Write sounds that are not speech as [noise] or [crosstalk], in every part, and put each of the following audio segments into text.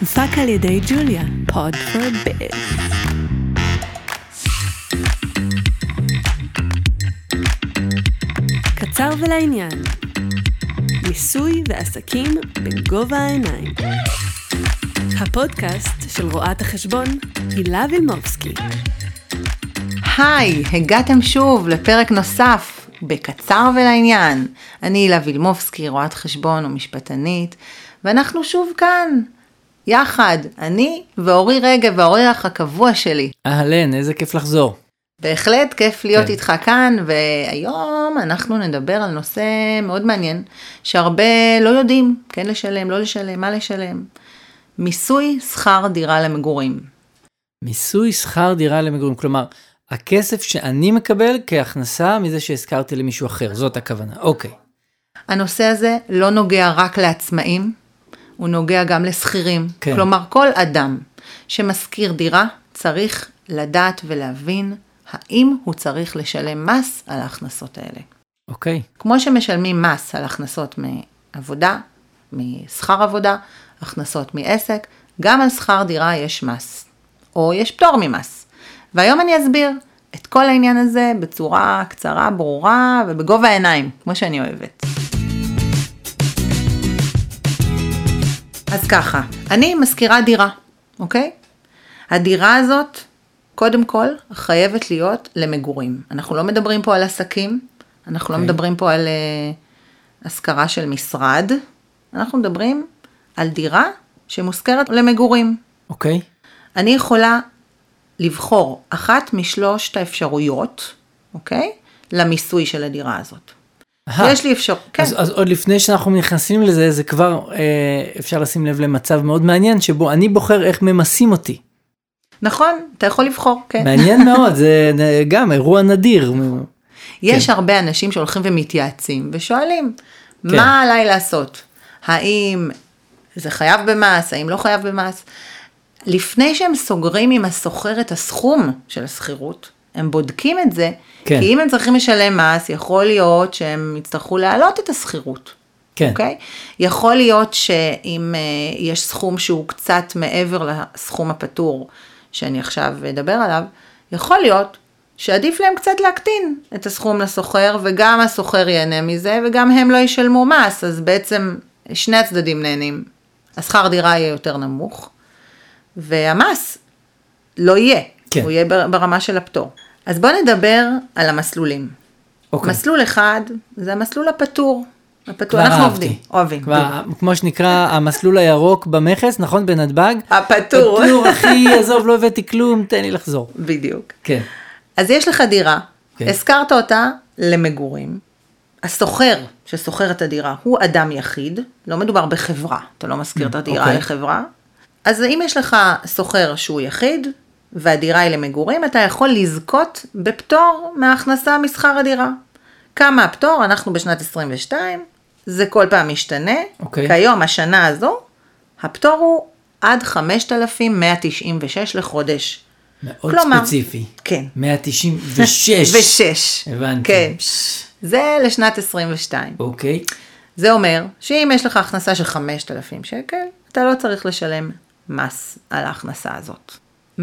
הופק על ידי ג'וליה, פוד פור ביז. קצר ולעניין, מיסוי ועסקים בגובה העיניים. הפודקאסט של רואת החשבון הילה וילמובסקי. היי, הגעתם שוב לפרק נוסף בקצר ולעניין. אני הילה וילמובסקי, רואת חשבון ומשפטנית, ואנחנו שוב כאן, יחד, אני ואורי רגב, האורח הקבוע שלי. אהלן, איזה כיף לחזור. בהחלט כיף להיות כן. איתך כאן, והיום אנחנו נדבר על נושא מאוד מעניין, שהרבה לא יודעים, כן לשלם, לא לשלם, מה לשלם. מיסוי שכר דירה למגורים. מיסוי שכר דירה למגורים, כלומר, הכסף שאני מקבל כהכנסה מזה שהזכרתי למישהו אחר, זאת הכוונה, אוקיי. הנושא הזה לא נוגע רק לעצמאים, הוא נוגע גם לשכירים. כן. כלומר, כל אדם שמשכיר דירה צריך לדעת ולהבין האם הוא צריך לשלם מס על ההכנסות האלה. אוקיי, כמו שמשלמים מס על הכנסות מעבודה, משכר עבודה, הכנסות מעסק, גם על שכר דירה יש מס, או יש פטור ממס. והיום אני אסביר את כל העניין הזה בצורה קצרה, ברורה ובגובה העיניים, כמו שאני אוהבת. אז ככה, אני משכירה דירה, אוקיי? הדירה הזאת, קודם כל, חייבת להיות למגורים. אנחנו לא מדברים פה על עסקים, אנחנו לא אוקיי. מדברים פה על uh, השכרה של משרד, אנחנו מדברים על דירה שמושכרת למגורים. אוקיי, אני יכולה לבחור אחת משלושת האפשרויות, אוקיי? למיסוי של הדירה הזאת. יש לי אפשרות, כן. אז, אז עוד לפני שאנחנו נכנסים לזה, זה כבר אה, אפשר לשים לב למצב מאוד מעניין, שבו אני בוחר איך ממסים אותי. נכון, אתה יכול לבחור, כן. מעניין [laughs] מאוד, זה גם אירוע נדיר. יש כן. הרבה אנשים שהולכים ומתייעצים ושואלים, כן. מה עליי לעשות? האם זה חייב במס, האם לא חייב במס? לפני שהם סוגרים עם השוכר את הסכום של השכירות, הם בודקים את זה, כן. כי אם הם צריכים לשלם מס, יכול להיות שהם יצטרכו להעלות את השכירות. כן, אוקיי? יכול להיות שאם uh, יש סכום שהוא קצת מעבר לסכום הפטור שאני עכשיו אדבר עליו, יכול להיות שעדיף להם קצת להקטין את הסכום לסוחר, וגם הסוחר ייהנה מזה, וגם הם לא ישלמו מס, אז בעצם שני הצדדים נהנים. השכר דירה יהיה יותר נמוך, והמס לא יהיה, כן. הוא יהיה בר- ברמה של הפטור. אז בואו נדבר על המסלולים. אוקיי. מסלול אחד זה המסלול הפטור. הפטור, אנחנו אהבתי. עובדים, אוהבים. כבר, כמו שנקרא המסלול הירוק במכס, נכון? בנתב"ג? הפטור. פטור, [laughs] אחי, עזוב, לא הבאתי כלום, תן לי לחזור. בדיוק. כן, אז יש לך דירה, כן. הזכרת אותה למגורים. הסוחר ששוכר את הדירה הוא אדם יחיד, לא מדובר בחברה, אתה לא משכיר את הדירה אוקיי. לחברה. אז אם יש לך סוחר שהוא יחיד, והדירה היא למגורים, אתה יכול לזכות בפטור מההכנסה משכר הדירה. כמה הפטור? אנחנו בשנת 22, זה כל פעם משתנה. אוקיי. כיום, השנה הזו, הפטור הוא עד 5,196 לחודש. מאוד כלומר- ספציפי. כן. 196. [laughs] ושש. הבנתי. כן. זה לשנת 22. אוקיי, זה אומר שאם יש לך הכנסה של 5,000 שקל, אתה לא צריך לשלם מס על ההכנסה הזאת.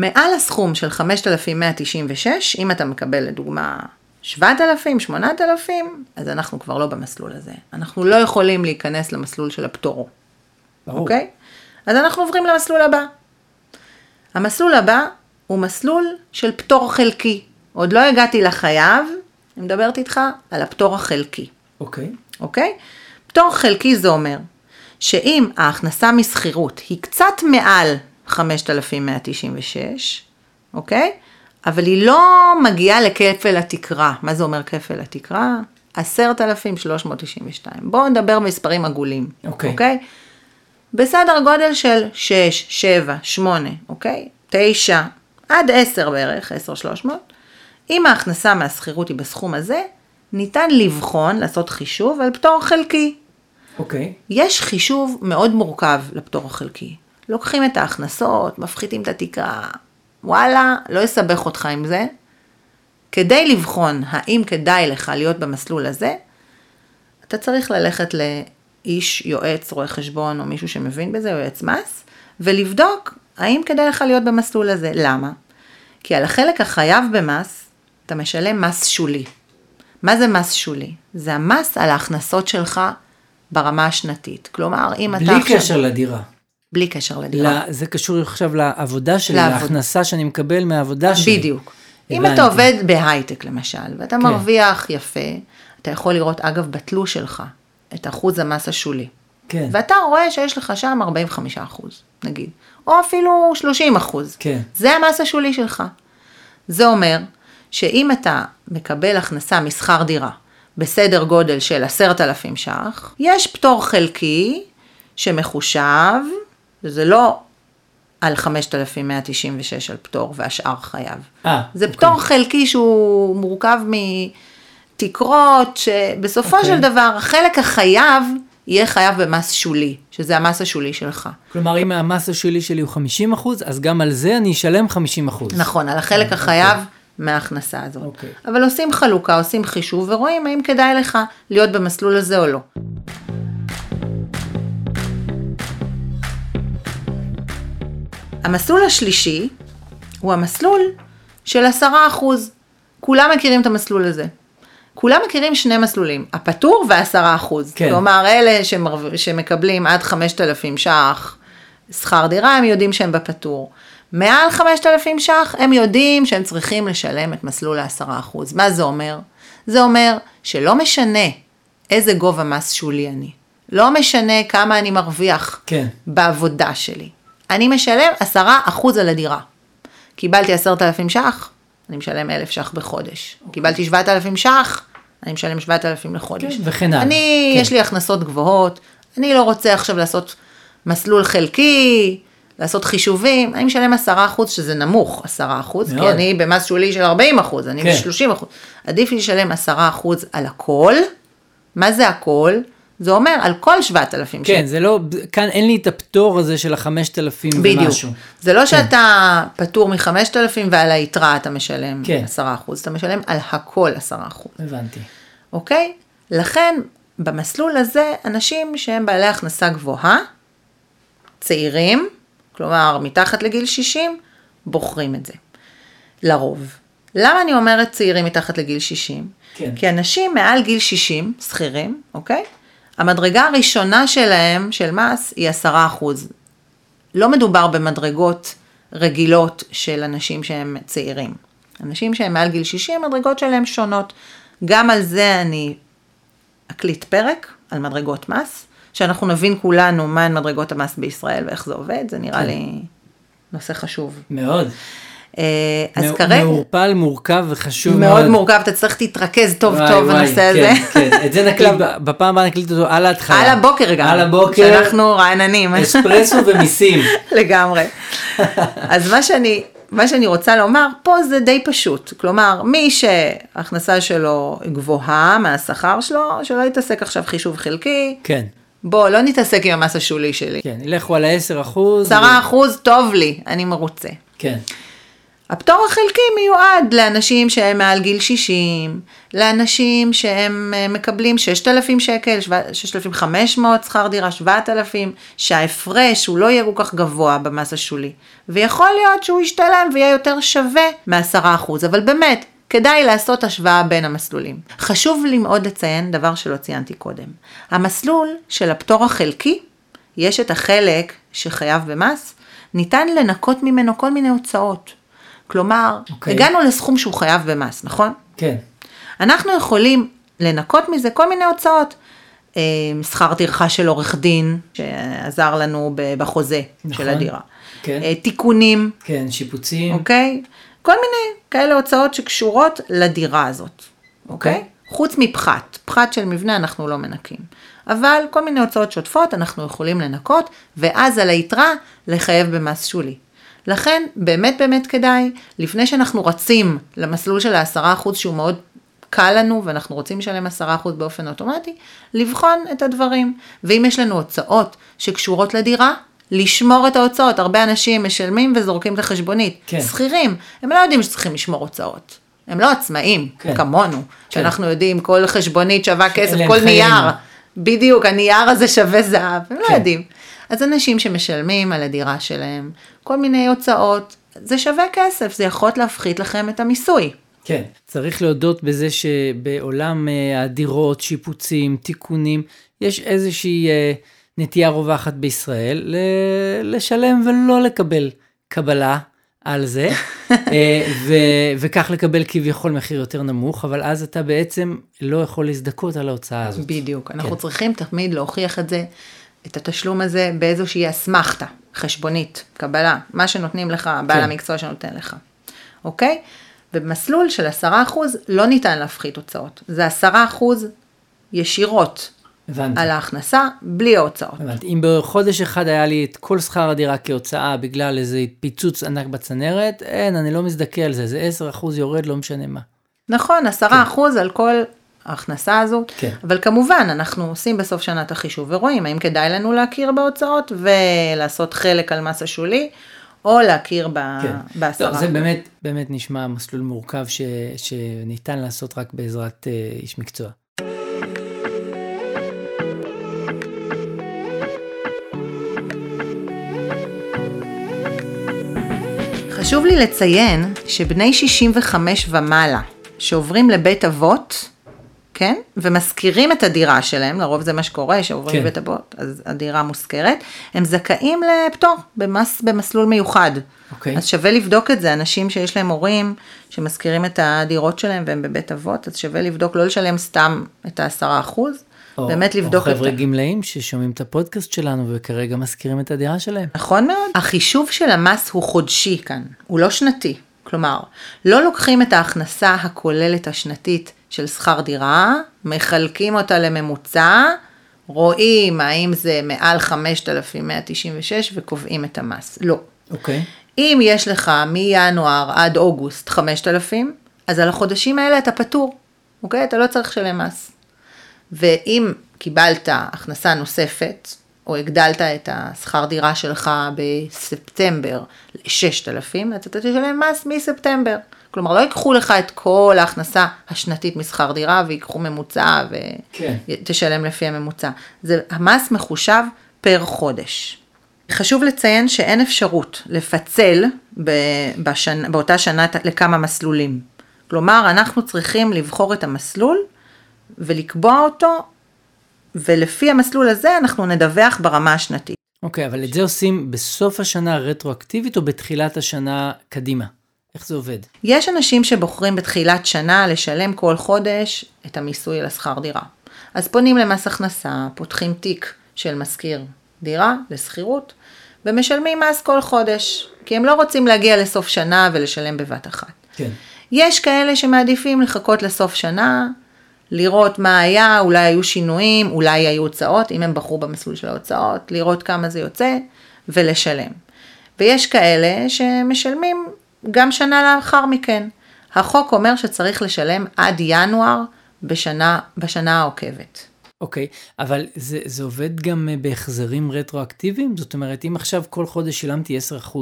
מעל הסכום של 5,196, אם אתה מקבל לדוגמה 7,000, 8,000, אז אנחנו כבר לא במסלול הזה. אנחנו לא יכולים להיכנס למסלול של הפטור, ברור. אוקיי? אז אנחנו עוברים למסלול הבא. המסלול הבא הוא מסלול של פטור חלקי. עוד לא הגעתי לחייב, אני מדברת איתך על הפטור החלקי. אוקיי, אוקיי? פטור חלקי זה אומר שאם ההכנסה משכירות היא קצת מעל 5,196, אוקיי? אבל היא לא מגיעה לכפל התקרה. מה זה אומר כפל התקרה? 10,392. בואו נדבר במספרים עגולים, אוקיי. אוקיי? בסדר גודל של 6, 7, 8, אוקיי? 9, עד 10 בערך, 10,300. אם ההכנסה מהשכירות היא בסכום הזה, ניתן לבחון, לעשות חישוב על פטור חלקי. אוקיי. יש חישוב מאוד מורכב לפטור החלקי. לוקחים את ההכנסות, מפחיתים את התקרה, וואלה, לא אסבך אותך עם זה. כדי לבחון האם כדאי לך להיות במסלול הזה, אתה צריך ללכת לאיש, יועץ, רואה חשבון או מישהו שמבין בזה, יועץ מס, ולבדוק האם כדאי לך להיות במסלול הזה. למה? כי על החלק החייב במס, אתה משלם מס שולי. מה זה מס שולי? זה המס על ההכנסות שלך ברמה השנתית. כלומר, אם אתה בלי עכשיו... קשר לדירה. בלי קשר לדירה. לא, זה קשור עכשיו לעבודה שלי, לעבוד. להכנסה שאני מקבל מהעבודה שלי. בדיוק. אם. אתה עובד בהייטק למשל, ואתה כן. מרוויח יפה, אתה יכול לראות אגב בתלוש שלך את אחוז המס השולי. כן, ואתה רואה שיש לך שם 45 אחוז, נגיד, או אפילו 30 אחוז. כן. זה המס השולי שלך. זה אומר שאם אתה מקבל הכנסה משכר דירה בסדר גודל של 10,000 ש"ח, יש פטור חלקי שמחושב, זה לא על 5,196 על פטור והשאר חייב. אה, זה אוקיי. פטור חלקי שהוא מורכב מתקרות, שבסופו אוקיי. של דבר החלק החייב יהיה חייב במס שולי, שזה המס השולי שלך. כלומר, אם המס השולי שלי הוא 50 אחוז, אז גם על זה אני אשלם 50 אחוז. נכון, על החלק החייב מההכנסה הזאת. אוקיי. אבל עושים חלוקה, עושים חישוב ורואים האם כדאי לך להיות במסלול הזה או לא. המסלול השלישי הוא המסלול של עשרה אחוז. כולם מכירים את המסלול הזה. כולם מכירים שני מסלולים, הפטור והעשרה אחוז. כן. כלומר, אלה שמרו... שמקבלים עד 5,000 ש"ח שכר דירה, הם יודעים שהם בפטור. מעל 5,000 ש"ח, הם יודעים שהם צריכים לשלם את מסלול העשרה אחוז. מה זה אומר? זה אומר שלא משנה איזה גובה מס שולי אני. לא משנה כמה אני מרוויח כן. בעבודה שלי. אני משלם עשרה אחוז על הדירה. קיבלתי עשרת אלפים ש"ח, אני משלם אלף ש"ח בחודש. קיבלתי שבעת אלפים ש"ח, אני משלם שבעת אלפים לחודש. כן, וכן הלאה. אני, כן. יש לי הכנסות גבוהות, אני לא רוצה עכשיו לעשות מסלול חלקי, לעשות חישובים, אני משלם עשרה אחוז, שזה נמוך, עשרה אחוז, כי מאוד. אני במס שולי של 40 אחוז, אני כן. ב-30 אחוז. עדיף לי לשלם עשרה אחוז על הכל. מה זה הכל? זה אומר על כל 7,000 שקל. כן, זה לא, כאן אין לי את הפטור הזה של החמשת אלפים בדיוק. ומשהו. זה לא שאתה פטור מ-5,000 ועל היתרה אתה משלם כן. 10%, אתה משלם על הכל 10%, הבנתי. אוקיי? לכן, במסלול הזה, אנשים שהם בעלי הכנסה גבוהה, צעירים, כלומר מתחת לגיל 60, בוחרים את זה. לרוב. למה אני אומרת צעירים מתחת לגיל 60? כן. כי אנשים מעל גיל 60, שכירים, אוקיי? המדרגה הראשונה שלהם, של מס, היא 10 אחוז. לא מדובר במדרגות רגילות של אנשים שהם צעירים. אנשים שהם מעל גיל 60, המדרגות שלהם שונות. גם על זה אני אקליט פרק, על מדרגות מס, שאנחנו נבין כולנו מהן מדרגות המס בישראל ואיך זה עובד, זה נראה כן. לי נושא חשוב. מאוד. אה, אז כרגע, מעורפל, מורכב וחשוב מאוד. מאוד מורכב, אתה צריך להתרכז טוב טוב בנושא הזה. כן, כן, את זה נקליט, ב- בפעם הבאה נקליט אותו על ההתחלה. על הבוקר גם, על הבוקר, שאנחנו רעננים. אספרסו ומיסים. [laughs] לגמרי. אז מה שאני, מה שאני רוצה לומר, פה זה די פשוט. כלומר, מי שההכנסה שלו גבוהה מהשכר שלו, שלא יתעסק עכשיו חישוב חלקי. כן, בוא, לא נתעסק עם המס השולי שלי. כן, ילכו על ה-10 אחוז. 10 אחוז טוב לי, אני מרוצה. כן, הפטור החלקי מיועד לאנשים שהם מעל גיל 60, לאנשים שהם אה, מקבלים 6,000 שקל, 6,500 שכר דירה, 7,000, שההפרש הוא לא יהיה כל כך גבוה במס השולי. ויכול להיות שהוא ישתלם ויהיה יותר שווה מ-10%, אבל באמת, כדאי לעשות השוואה בין המסלולים. חשוב לי מאוד לציין דבר שלא ציינתי קודם. המסלול של הפטור החלקי, יש את החלק שחייב במס, ניתן לנקות ממנו כל מיני הוצאות. כלומר, okay. אוקיי. הגענו לסכום שהוא חייב במס, נכון? כן, אנחנו יכולים לנקות מזה כל מיני הוצאות. אה, שכר טרחה של עורך דין, שעזר לנו בחוזה נכון. של הדירה. כן. אה, תיקונים, כן, שיפוצים. אוקיי? כל מיני כאלה הוצאות שקשורות לדירה הזאת, אוקיי? אוקיי. חוץ מפחת, פחת של מבנה אנחנו לא מנקים. אבל כל מיני הוצאות שוטפות אנחנו יכולים לנקות, ואז על היתרה לחייב במס שולי. לכן באמת באמת כדאי, לפני שאנחנו רצים למסלול של העשרה אחוז שהוא מאוד קל לנו ואנחנו רוצים לשלם עשרה אחוז באופן אוטומטי, לבחון את הדברים. ואם יש לנו הוצאות שקשורות לדירה, לשמור את ההוצאות. הרבה אנשים משלמים וזורקים את החשבונית. כן. שכירים, הם לא יודעים שצריכים לשמור הוצאות. הם לא עצמאים, כן. כמונו, שאנחנו יודעים כל חשבונית שווה כסף, כל חיים. נייר. בדיוק, הנייר הזה שווה זהב, הם לא כן. יודעים. אז אנשים שמשלמים על הדירה שלהם, כל מיני הוצאות, זה שווה כסף, זה יכול להפחית לכם את המיסוי. כן. צריך להודות בזה שבעולם אה, הדירות, שיפוצים, תיקונים, יש איזושהי אה, נטייה רווחת בישראל ל- לשלם ולא לקבל קבלה על זה, [laughs] אה, ו- וכך לקבל כביכול מחיר יותר נמוך, אבל אז אתה בעצם לא יכול להזדכות על ההוצאה הזאת. בדיוק, אנחנו כן. צריכים תמיד להוכיח את זה, את התשלום הזה באיזושהי אסמכתה, חשבונית, קבלה, מה שנותנים לך, בעל כן. המקצוע שנותן לך, אוקיי? ובמסלול של 10% לא ניתן להפחית הוצאות, זה 10% ישירות הבנתי. על ההכנסה, בלי ההוצאות. הבנתי. אם בחודש אחד היה לי את כל שכר הדירה כהוצאה בגלל איזה פיצוץ ענק בצנרת, אין, אני לא מזדכה על זה, זה 10% יורד, לא משנה מה. נכון, 10% על כל ההכנסה הזאת, כן. אבל כמובן, אנחנו עושים בסוף שנה את החישוב ורואים האם כדאי לנו להכיר בהוצאות ולעשות חלק על מס השולי, או להכיר ב- כן. בעשרה. לא, זה באמת, באמת נשמע מסלול מורכב ש, שניתן לעשות רק בעזרת אה, איש מקצוע. חשוב לי לציין שבני 65 ומעלה שעוברים לבית אבות, כן, ומשכירים את הדירה שלהם, לרוב זה מה שקורה, שעוברים כן. אבות, אז הדירה מושכרת, הם זכאים לפטור במס, במסלול מיוחד. אוקיי. אז שווה לבדוק את זה, אנשים שיש להם הורים שמשכירים את הדירות שלהם והם בבית אבות, אז שווה לבדוק, לא לשלם סתם את העשרה אחוז, או, באמת לבדוק או את חבר'ה זה. גמלאים ששומעים את הפודקאסט שלנו וכרגע משכירים את הדירה שלהם. נכון מאוד. החישוב של המס הוא חודשי כאן, הוא לא שנתי. כלומר, לא לוקחים את ההכנסה הכוללת השנתית של שכר דירה, מחלקים אותה לממוצע, רואים האם זה מעל 5,196 וקובעים את המס. לא. אוקיי. אם יש לך מינואר עד אוגוסט 5,000, אז על החודשים האלה אתה פטור, אוקיי? אתה לא צריך לשלם מס. ואם קיבלת הכנסה נוספת, או הגדלת את השכר דירה שלך בספטמבר ל-6,000, אתה תשלם מס מספטמבר. כלומר, לא ייקחו לך את כל ההכנסה השנתית משכר דירה ויקחו ממוצע כן. ותשלם לפי הממוצע. זה, המס מחושב פר חודש. חשוב לציין שאין אפשרות לפצל ב- בשנ... באותה שנה לכמה מסלולים. כלומר, אנחנו צריכים לבחור את המסלול ולקבוע אותו, ולפי המסלול הזה אנחנו נדווח ברמה השנתית. אוקיי, אבל את זה עושים בסוף השנה רטרואקטיבית או בתחילת השנה קדימה? איך זה עובד? יש אנשים שבוחרים בתחילת שנה לשלם כל חודש את המיסוי על השכר דירה. אז פונים למס הכנסה, פותחים תיק של משכיר דירה לשכירות, ומשלמים מס כל חודש, כי הם לא רוצים להגיע לסוף שנה ולשלם בבת אחת. כן. יש כאלה שמעדיפים לחכות לסוף שנה, לראות מה היה, אולי היו שינויים, אולי היו הוצאות, אם הם בחרו במסלול של ההוצאות, לראות כמה זה יוצא ולשלם. ויש כאלה שמשלמים גם שנה לאחר מכן. החוק אומר שצריך לשלם עד ינואר בשנה, בשנה העוקבת. אוקיי, אבל זה, זה עובד גם אה, בהחזרים רטרואקטיביים? זאת אומרת, אם עכשיו כל חודש שילמתי 10%,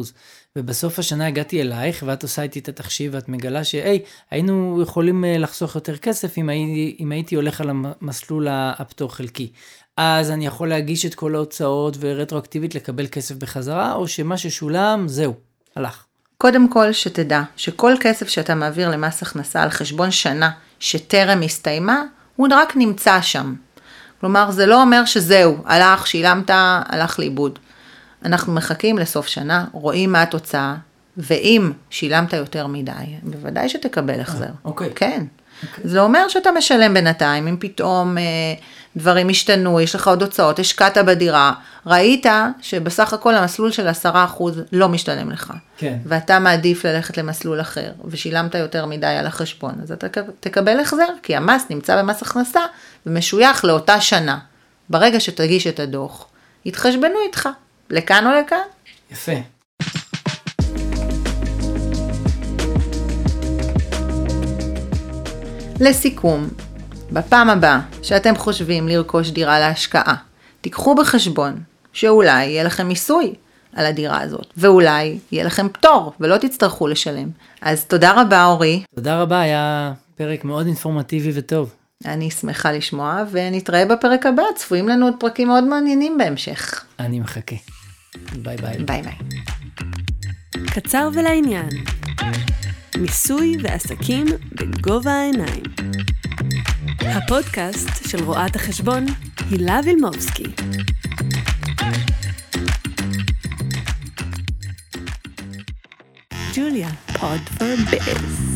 ובסוף השנה הגעתי אלייך, ואת עושה איתי את התחשיב, ואת מגלה שהי, היינו יכולים אה, לחסוך יותר כסף אם הייתי, אם הייתי הולך על המסלול הפטור חלקי. אז אני יכול להגיש את כל ההוצאות ורטרואקטיבית לקבל כסף בחזרה, או שמה ששולם, זהו, הלך. קודם כל, שתדע שכל כסף שאתה מעביר למס הכנסה על חשבון שנה שטרם הסתיימה, הוא רק נמצא שם. כלומר, זה לא אומר שזהו, הלך, שילמת, הלך לאיבוד. אנחנו מחכים לסוף שנה, רואים מה התוצאה, ואם שילמת יותר מדי, בוודאי שתקבל החזר. אוקיי. כן. זה אומר שאתה משלם בינתיים, אם פתאום אה, דברים השתנו, יש לך עוד הוצאות, השקעת בדירה, ראית שבסך הכל המסלול של 10% לא משתלם לך. כן. ואתה מעדיף ללכת למסלול אחר, ושילמת יותר מדי על החשבון, אז אתה תקבל החזר, כי המס נמצא במס הכנסה ומשוייך לאותה שנה. ברגע שתגיש את הדוח, יתחשבנו איתך, לכאן או לכאן. יפה. לסיכום, בפעם הבאה שאתם חושבים לרכוש דירה להשקעה, תיקחו בחשבון שאולי יהיה לכם מיסוי על הדירה הזאת, ואולי יהיה לכם פטור ולא תצטרכו לשלם. אז תודה רבה אורי. תודה רבה, היה פרק מאוד אינפורמטיבי וטוב. אני שמחה לשמוע, ונתראה בפרק הבא, צפויים לנו עוד פרקים מאוד מעניינים בהמשך. אני מחכה. ביי ביי. ביי ביי. קצר ולעניין. מיסוי ועסקים בגובה העיניים. הפודקאסט של רואת החשבון הילה וילמובסקי. ג'וליה, פוד פור ביז.